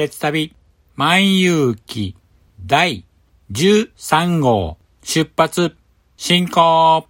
鉄旅万有記第13号出発進行。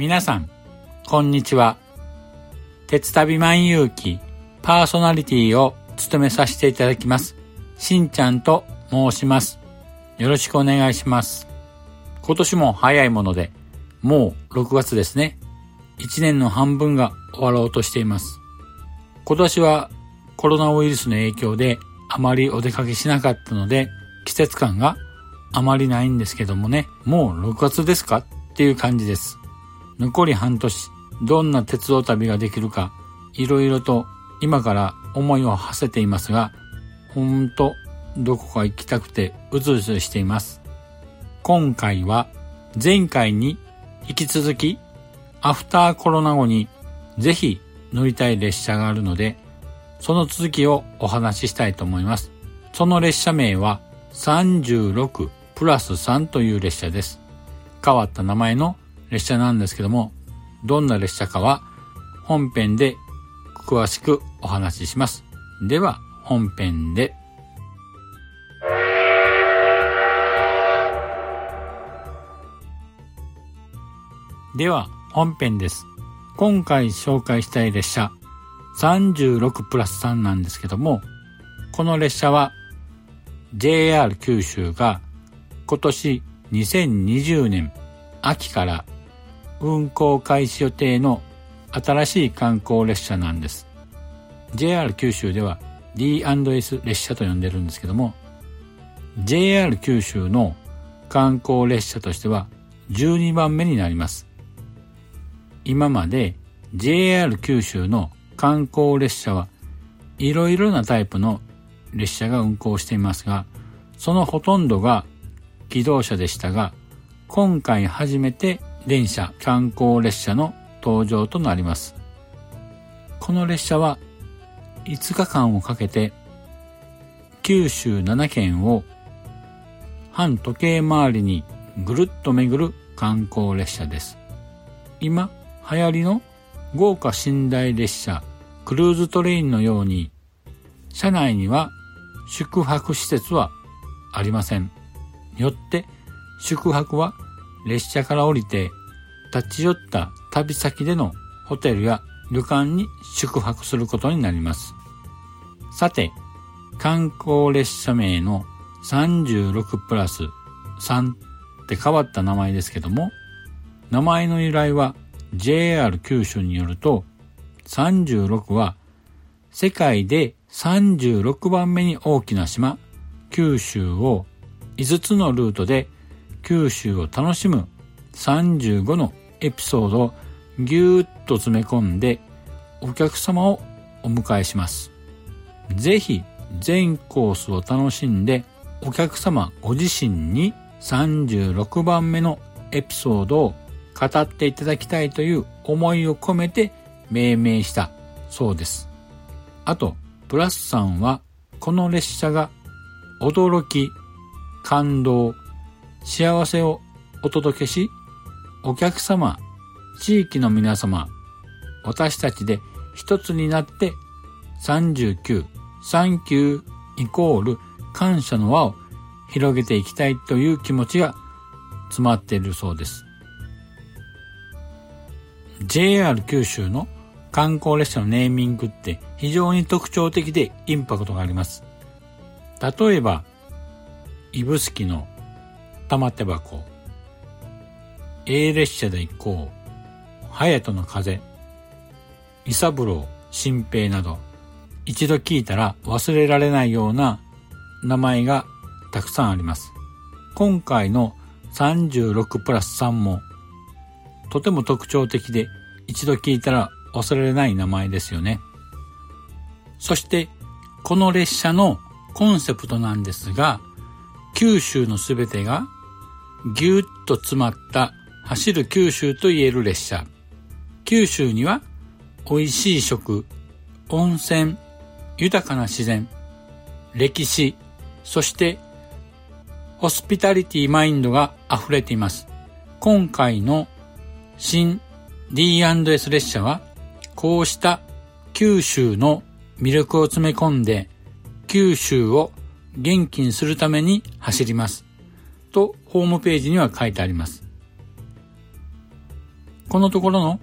皆さん、こんにちは。鉄旅万有記パーソナリティを務めさせていただきます。しんちゃんと申します。よろしくお願いします。今年も早いもので、もう6月ですね。1年の半分が終わろうとしています。今年はコロナウイルスの影響であまりお出かけしなかったので、季節感があまりないんですけどもね、もう6月ですか？っていう感じです。残り半年、どんな鉄道旅ができるか、いろいろと今から思いを馳せていますが、ほんとどこか行きたくてうずうずしています。今回は前回に引き続きアフターコロナ後にぜひ乗りたい列車があるので、その続きをお話ししたいと思います。その列車名は36プラス3という列車です。変わった名前の列車なんですけども、どんな列車かは本編で詳しくお話しします。では本編で。では本編です。今回紹介したい列車36プラス3なんですけども、この列車は JR 九州が今年2020年秋から運行開始予定の新しい観光列車なんです。JR 九州では D&S 列車と呼んでるんですけども、JR 九州の観光列車としては12番目になります。今まで JR 九州の観光列車はいろいろなタイプの列車が運行していますが、そのほとんどが機動車でしたが、今回初めて電車観光列車の登場となります。この列車は5日間をかけて九州7県を半時計回りにぐるっと巡る観光列車です。今流行りの豪華寝台列車クルーズトレインのように車内には宿泊施設はありません。よって宿泊は列車から降りて立ち寄った旅先でのホテルや旅館に宿泊することになります。さて、観光列車名の36プラス3って変わった名前ですけども、名前の由来は JR 九州によると、36は世界で36番目に大きな島、九州を5つのルートで九州を楽しむ35のエピソードをぎゅーっと詰め込んでお客様をお迎えします。ぜひ全コースを楽しんでお客様ご自身に36番目のエピソードを語っていただきたいという思いを込めて命名したそうです。あと、プラスさんはこの列車が驚き、感動、幸せをお届けし、お客様、地域の皆様、私たちで一つになって39、39イコール感謝の輪を広げていきたいという気持ちが詰まっているそうです。JR 九州の観光列車のネーミングって非常に特徴的でインパクトがあります。例えば、指宿の玉手箱、A 列車で行こう、隼人の風、伊三郎、新平など、一度聞いたら忘れられないような名前がたくさんあります。今回の36プラス3もとても特徴的で一度聞いたら忘れられない名前ですよね。そしてこの列車のコンセプトなんですが九州のすべてがぎゅっと詰まった走る九州と言える列車。九州には美味しい食、温泉、豊かな自然、歴史、そしてホスピタリティマインドが溢れています。今回の新 D&S 列車はこうした九州の魅力を詰め込んで九州を元気にするために走ります。とホームページには書いてあります。このところの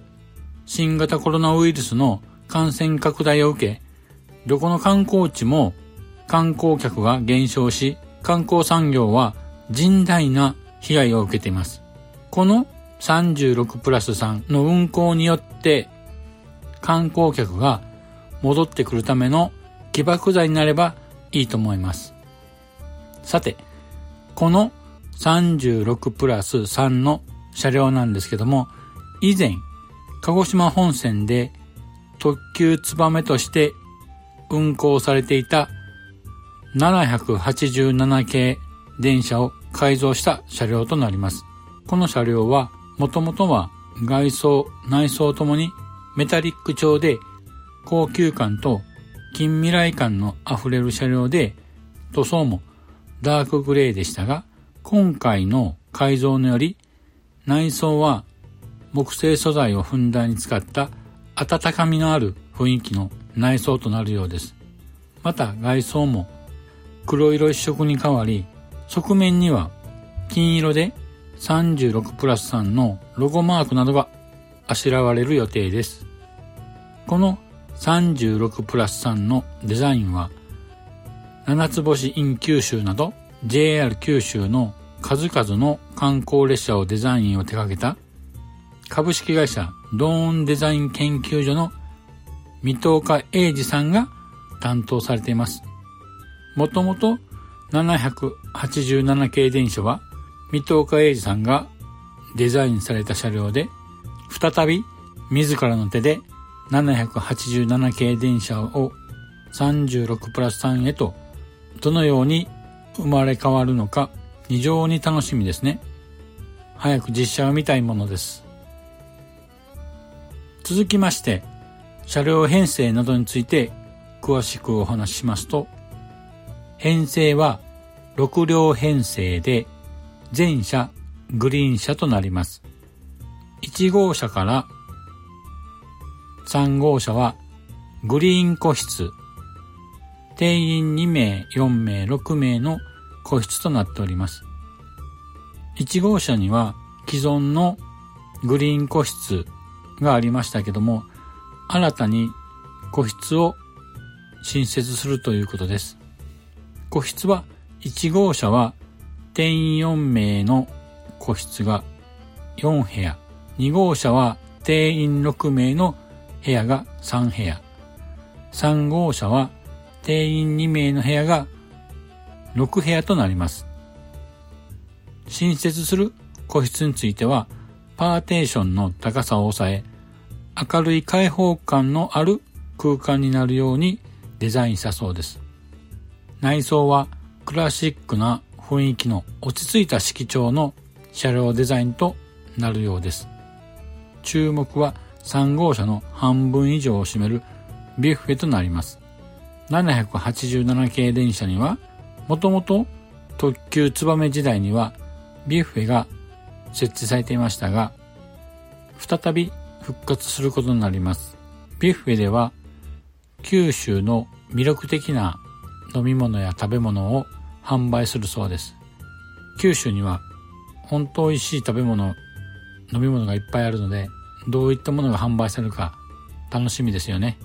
新型コロナウイルスの感染拡大を受け、どこの観光地も観光客が減少し、観光産業は甚大な被害を受けています。この36プラス3の運行によって観光客が戻ってくるための起爆剤になればいいと思います。さて、この36プラス3の車両なんですけども、以前、鹿児島本線で特急ツバメとして運行されていた787系電車を改造した車両となります。この車両は、もともとは外装、内装ともにメタリック調で高級感と近未来感の溢れる車両で、塗装もダークグレーでしたが、今回の改造により内装は木製素材をふんだんに使った温かみのある雰囲気の内装となるようです。また外装も黒色一色に変わり、側面には金色で36プラス3のロゴマークなどがあしらわれる予定です。この36プラス3のデザインは七つ星 in 九州など JR 九州の数々の観光列車をデザインを手掛けた株式会社ドーンデザイン研究所の三藤岡英二さんが担当されています。もともと787系電車は三藤岡英二さんがデザインされた車両で、再び自らの手で787系電車を36プラス3へとどのように生まれ変わるのか非常に楽しみですね。早く実写を見たいものです。続きまして、車両編成などについて詳しくお話ししますと、編成は6両編成で全車グリーン車となります。1号車から3号車はグリーン個室、定員2名、4名、6名の個室となっております。1号車には既存のグリーン個室がありましたけども、新たに個室を新設するということです。個室は1号車は定員4名の個室が4部屋、2号車は定員6名の部屋が3部屋、3号車は定員2名の部屋が6部屋となります。新設する個室については、パーテーションの高さを抑え、明るい開放感のある空間になるようにデザインしたそうです。内装はクラシックな雰囲気の落ち着いた色調の車両デザインとなるようです。注目は3号車の半分以上を占めるビュッフェとなります。787系電車には、もともと特急つばめ時代にはビュッフェが設置されていましたが、再び復活することになります。ビュッフェでは九州の魅力的な飲み物や食べ物を販売するそうです。九州には本当美味しい食べ物、飲み物がいっぱいあるので、どういったものが販売されるか楽しみですよね。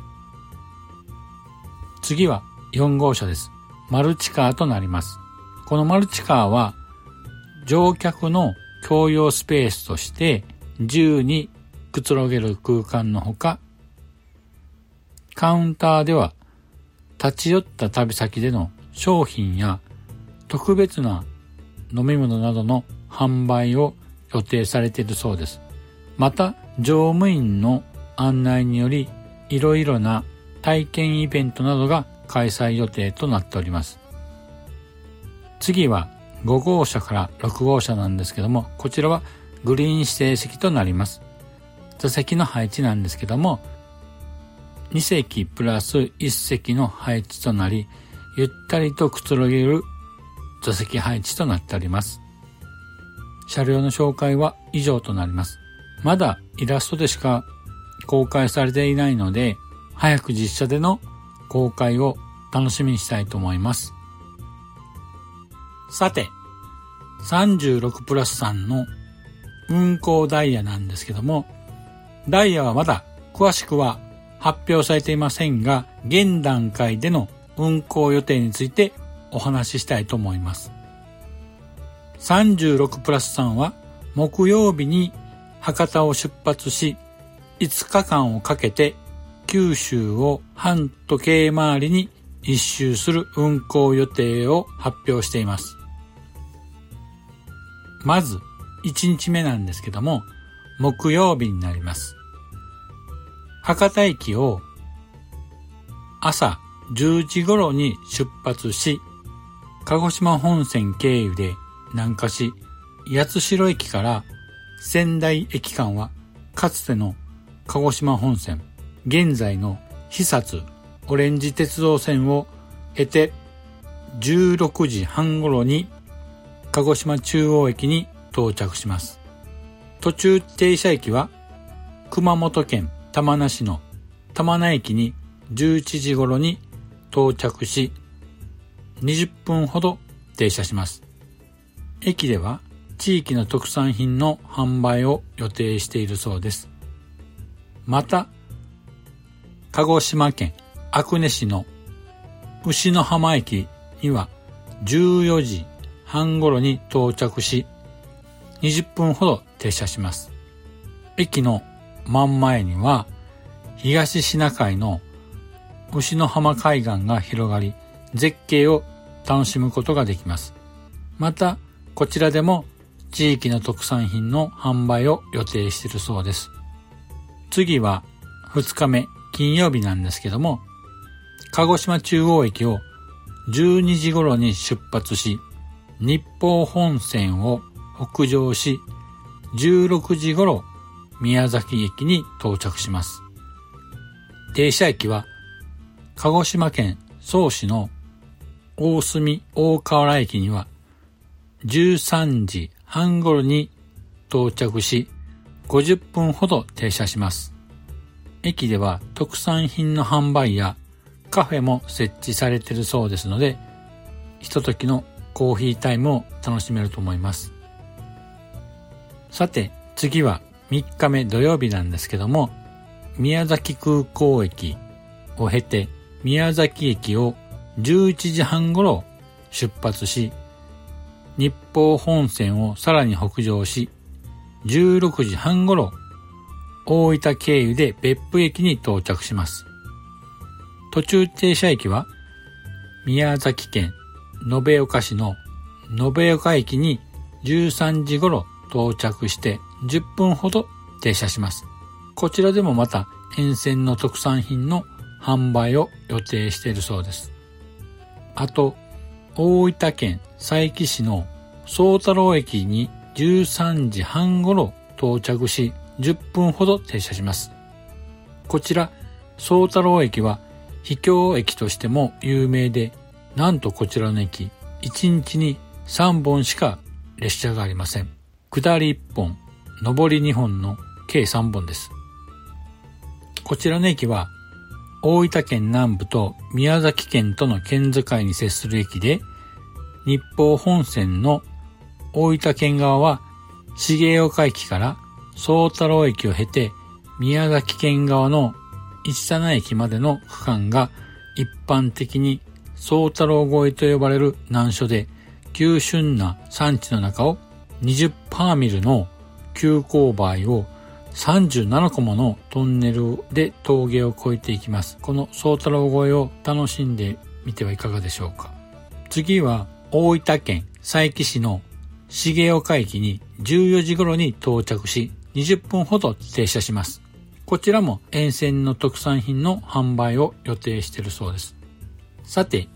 次は4号車です。マルチカーとなります。このマルチカーは乗客の共用スペースとして自由にくつろげる空間のほか、カウンターでは立ち寄った旅先での商品や特別な飲み物などの販売を予定されているそうです。また、乗務員の案内により、いろいろな体験イベントなどが開催予定となっております。次は5号車から6号車なんですけども、こちらはグリーン指定席となります。座席の配置なんですけども、2席プラス1席の配置となり、ゆったりとくつろげる座席配置となっております。車両の紹介は以上となります。まだイラストでしか公開されていないので、早く実写での公開を楽しみにしたいと思います。さて、36プラス3の運行ダイヤなんですけども、ダイヤはまだ詳しくは発表されていませんが、現段階での運行予定についてお話ししたいと思います。36プラス3は木曜日に博多を出発し、5日間をかけて九州を半時計回りに一周する運行予定を発表しています。まず、1日目なんですけども、木曜日になります。博多駅を朝10時頃に出発し、鹿児島本線経由で南下し、八代駅から仙台駅間はかつての鹿児島本線、現在の久津オレンジ鉄道線を経て16時半頃に鹿児島中央駅に到着します。途中停車駅は熊本県玉名市の玉名駅に11時頃に到着し20分ほど停車します。駅では地域の特産品の販売を予定しているそうです。また、鹿児島県阿久根市の牛の浜駅には14時半頃に到着し、20分ほど停車します。駅の真ん前には東シナ海の牛の浜海岸が広がり、絶景を楽しむことができます。また、こちらでも地域の特産品の販売を予定しているそうです。次は2日目金曜日なんですけども、鹿児島中央駅を12時頃に出発し、日報本線を北上し、16時頃宮崎駅に到着します。停車駅は鹿児島県総市の大隅大河原駅には13時半頃に到着し50分ほど停車します。駅では特産品の販売やカフェも設置されているそうですので、ひとときのコーヒータイムを楽しめると思います。さて、次は3日目土曜日なんですけども、宮崎空港駅を経て、宮崎駅を11時半頃出発し、日報本線をさらに北上し、16時半頃、大分経由で別府駅に到着します。途中停車駅は、宮崎県延岡市の延岡駅に13時頃到着して10分ほど停車します。こちらでもまた沿線の特産品の販売を予定しているそうです。あと、大分県佐伯市の宗太郎駅に13時半頃到着し10分ほど停車します。こちら宗太郎駅は秘境駅としても有名で、なんとこちらの駅、1日に3本しか列車がありません。下り1本、上り2本の計3本です。こちらの駅は大分県南部と宮崎県との県境に接する駅で、日報本線の大分県側は重岡駅から宗太郎駅を経て宮崎県側の市田駅までの区間が一般的に宗太郎越えと呼ばれる難所で急峻な山地の中を20パーミルの急勾配を37個ものトンネルで峠を越えていきます。この宗太郎越えを楽しんでみてはいかがでしょうか。次は大分県佐伯市の重岡駅に14時頃に到着し20分ほど停車します。こちらも沿線の特産品の販売を予定しているそうです。さて、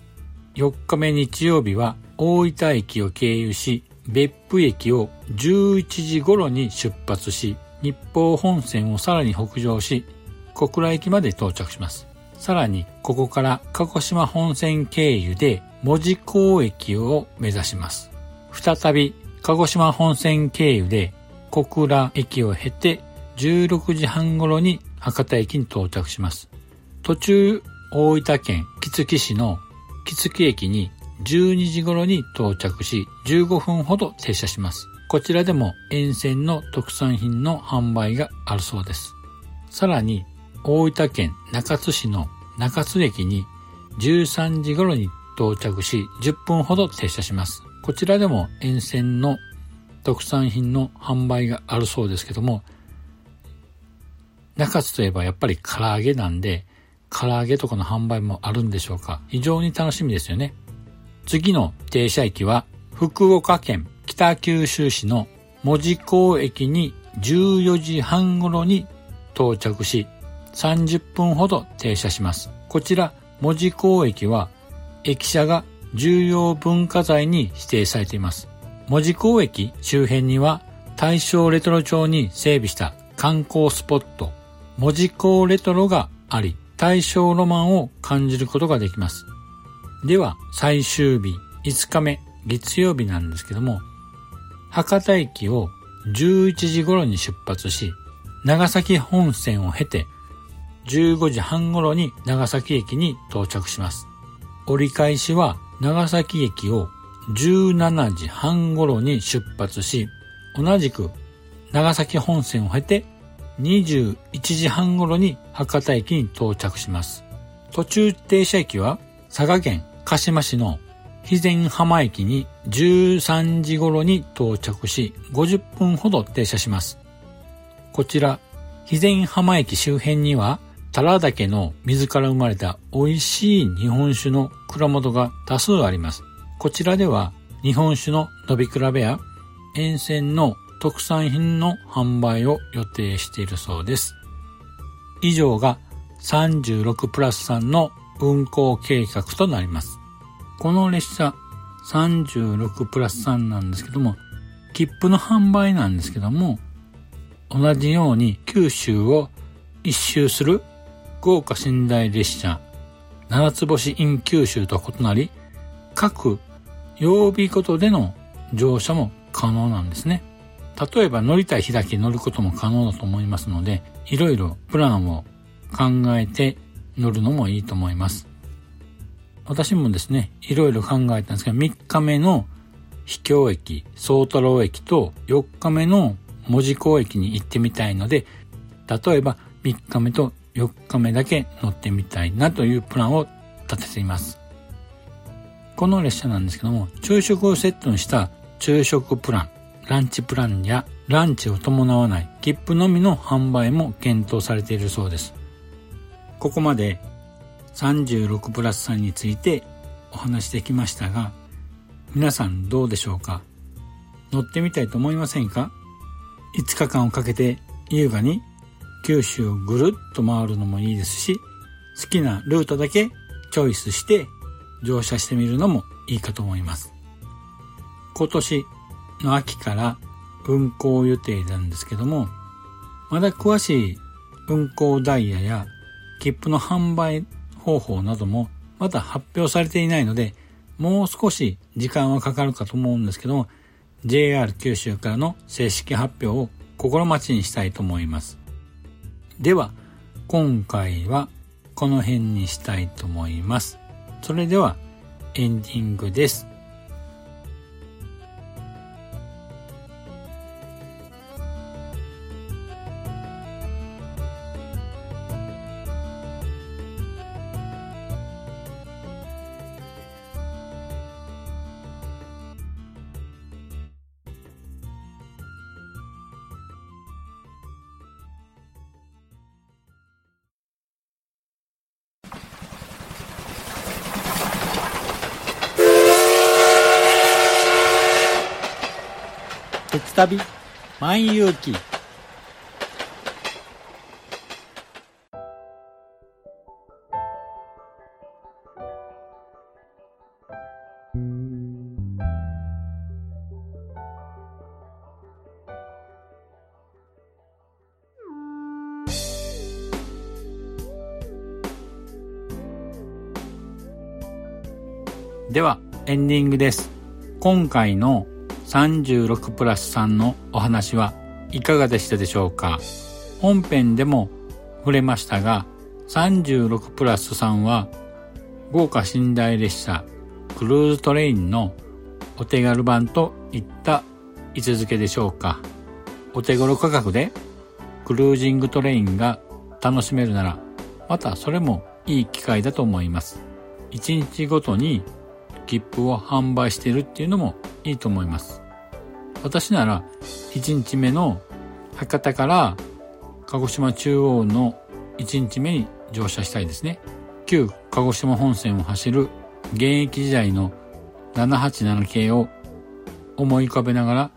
4日目日曜日は大分駅を経由し、別府駅を11時頃に出発し、日報本線をさらに北上し、小倉駅まで到着します。さらに、ここから鹿児島本線経由で門司港駅を目指します。再び、鹿児島本線経由で小倉駅を経て16時半頃に博多駅に到着します。途中、大分県杵築市の杵築駅に12時頃に到着し、15分ほど停車します。こちらでも沿線の特産品の販売があるそうです。さらに、大分県中津市の中津駅に13時頃に到着し、10分ほど停車します。こちらでも沿線の特産品の販売があるそうですけども、中津といえばやっぱり唐揚げなんで、唐揚げとかの販売もあるんでしょうか非常に楽しみですよね。次の停車駅は福岡県北九州市の門司港駅に14時半頃に到着し30分ほど停車します。こちら門司港駅は駅舎が重要文化財に指定されています。門司港駅周辺には大正レトロ町に整備した観光スポット文字工レトロがあり、大正ロマンを感じることができます。では、最終日5日目月曜日なんですけども、博多駅を11時頃に出発し、長崎本線を経て、15時半頃に長崎駅に到着します。折り返しは長崎駅を17時半頃に出発し、同じく長崎本線を経て21時半頃に博多駅に到着します。途中停車駅は佐賀県鹿島市の肥前浜駅に13時頃に到着し50分ほど停車します。こちら、肥前浜駅周辺には、タラ岳の水から生まれた美味しい日本酒の蔵元が多数あります。こちらでは日本酒の飲み比べや沿線の特産品の販売を予定しているそうです。以上が36プラス3の運行計画となります。この列車36プラス3なんですけども、切符の販売なんですけども、同じように九州を一周する豪華寝台列車七つ星 in 九州と異なり、各曜日ごとでの乗車も可能なんですね。例えば乗りたい日だけ乗ることも可能だと思いますので、いろいろプランを考えて乗るのもいいと思います。私もですね、いろいろ考えたんですけど、3日目の秘境駅、宗太郎駅と4日目の門司港駅に行ってみたいので、例えば3日目と4日目だけ乗ってみたいなというプランを立てています。この列車なんですけども、昼食をセットにした昼食プラン、ランチプランやランチを伴わない切符のみの販売も検討されているそうです。ここまで36プラス3についてお話してきましたが、皆さんどうでしょうか？乗ってみたいと思いませんか ?5 日間をかけて優雅に九州をぐるっと回るのもいいですし、好きなルートだけチョイスして乗車してみるのもいいかと思います。今年の秋から運行予定なんですけども、まだ詳しい運行ダイヤや切符の販売方法などもまだ発表されていないので、もう少し時間はかかるかと思うんですけども、JR 九州からの正式発表を心待ちにしたいと思います。では、今回はこの辺にしたいと思います。それではエンディングです。鉄旅万有記。ではエンディングです。今回の36プラス3のお話はいかがでしたでしょうか？本編でも触れましたが36プラス3は豪華寝台列車クルーズトレインのお手軽版といった位置づけでしょうか？お手頃価格でクルージングトレインが楽しめるならまたそれもいい機会だと思います。1日ごとに切符を販売しているっていうのもいいと思います。私なら1日目の博多から鹿児島中央の1日目に乗車したいですね。旧鹿児島本線を走る現役時代の787系を思い浮かべながら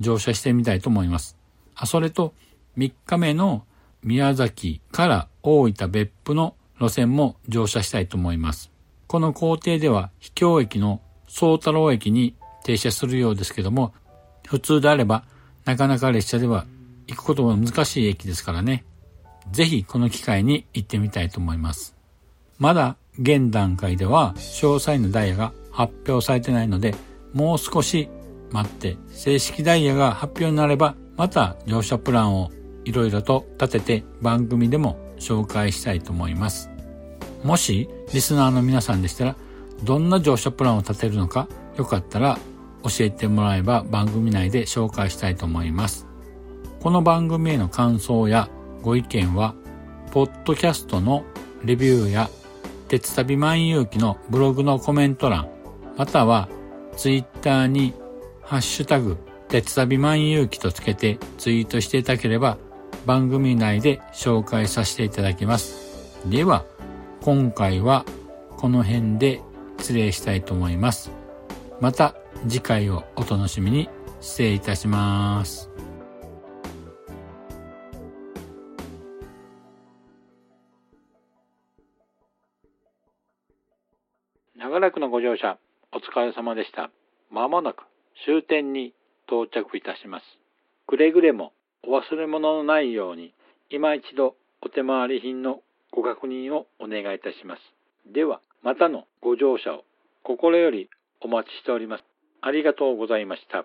乗車してみたいと思います。あ、それと3日目の宮崎から大分別府の路線も乗車したいと思います。この工程では秘境駅の宗太郎駅に停車するようですけども、普通であればなかなか列車では行くことが難しい駅ですからね。ぜひこの機会に行ってみたいと思います。まだ現段階では詳細のダイヤが発表されてないので、もう少し待って正式ダイヤが発表になればまた乗車プランをいろいろと立てて番組でも紹介したいと思います。もしリスナーの皆さんでしたらどんな乗車プランを立てるのかよかったら教えてもらえば番組内で紹介したいと思います。この番組への感想やご意見は、ポッドキャストのレビューや、鉄旅万有記のブログのコメント欄、またはツイッターにハッシュタグ、鉄旅万有記とつけてツイートしていただければ番組内で紹介させていただきます。では、今回はこの辺で失礼したいと思います。また次回をお楽しみに失礼いたします。長らくのご乗車、お疲れ様でした。まもなく終点に到着いたします。くれぐれもお忘れ物のないように、今一度お手回り品のご確認をお願いいたします。では、またのご乗車を心よりお待ちしております。ありがとうございました。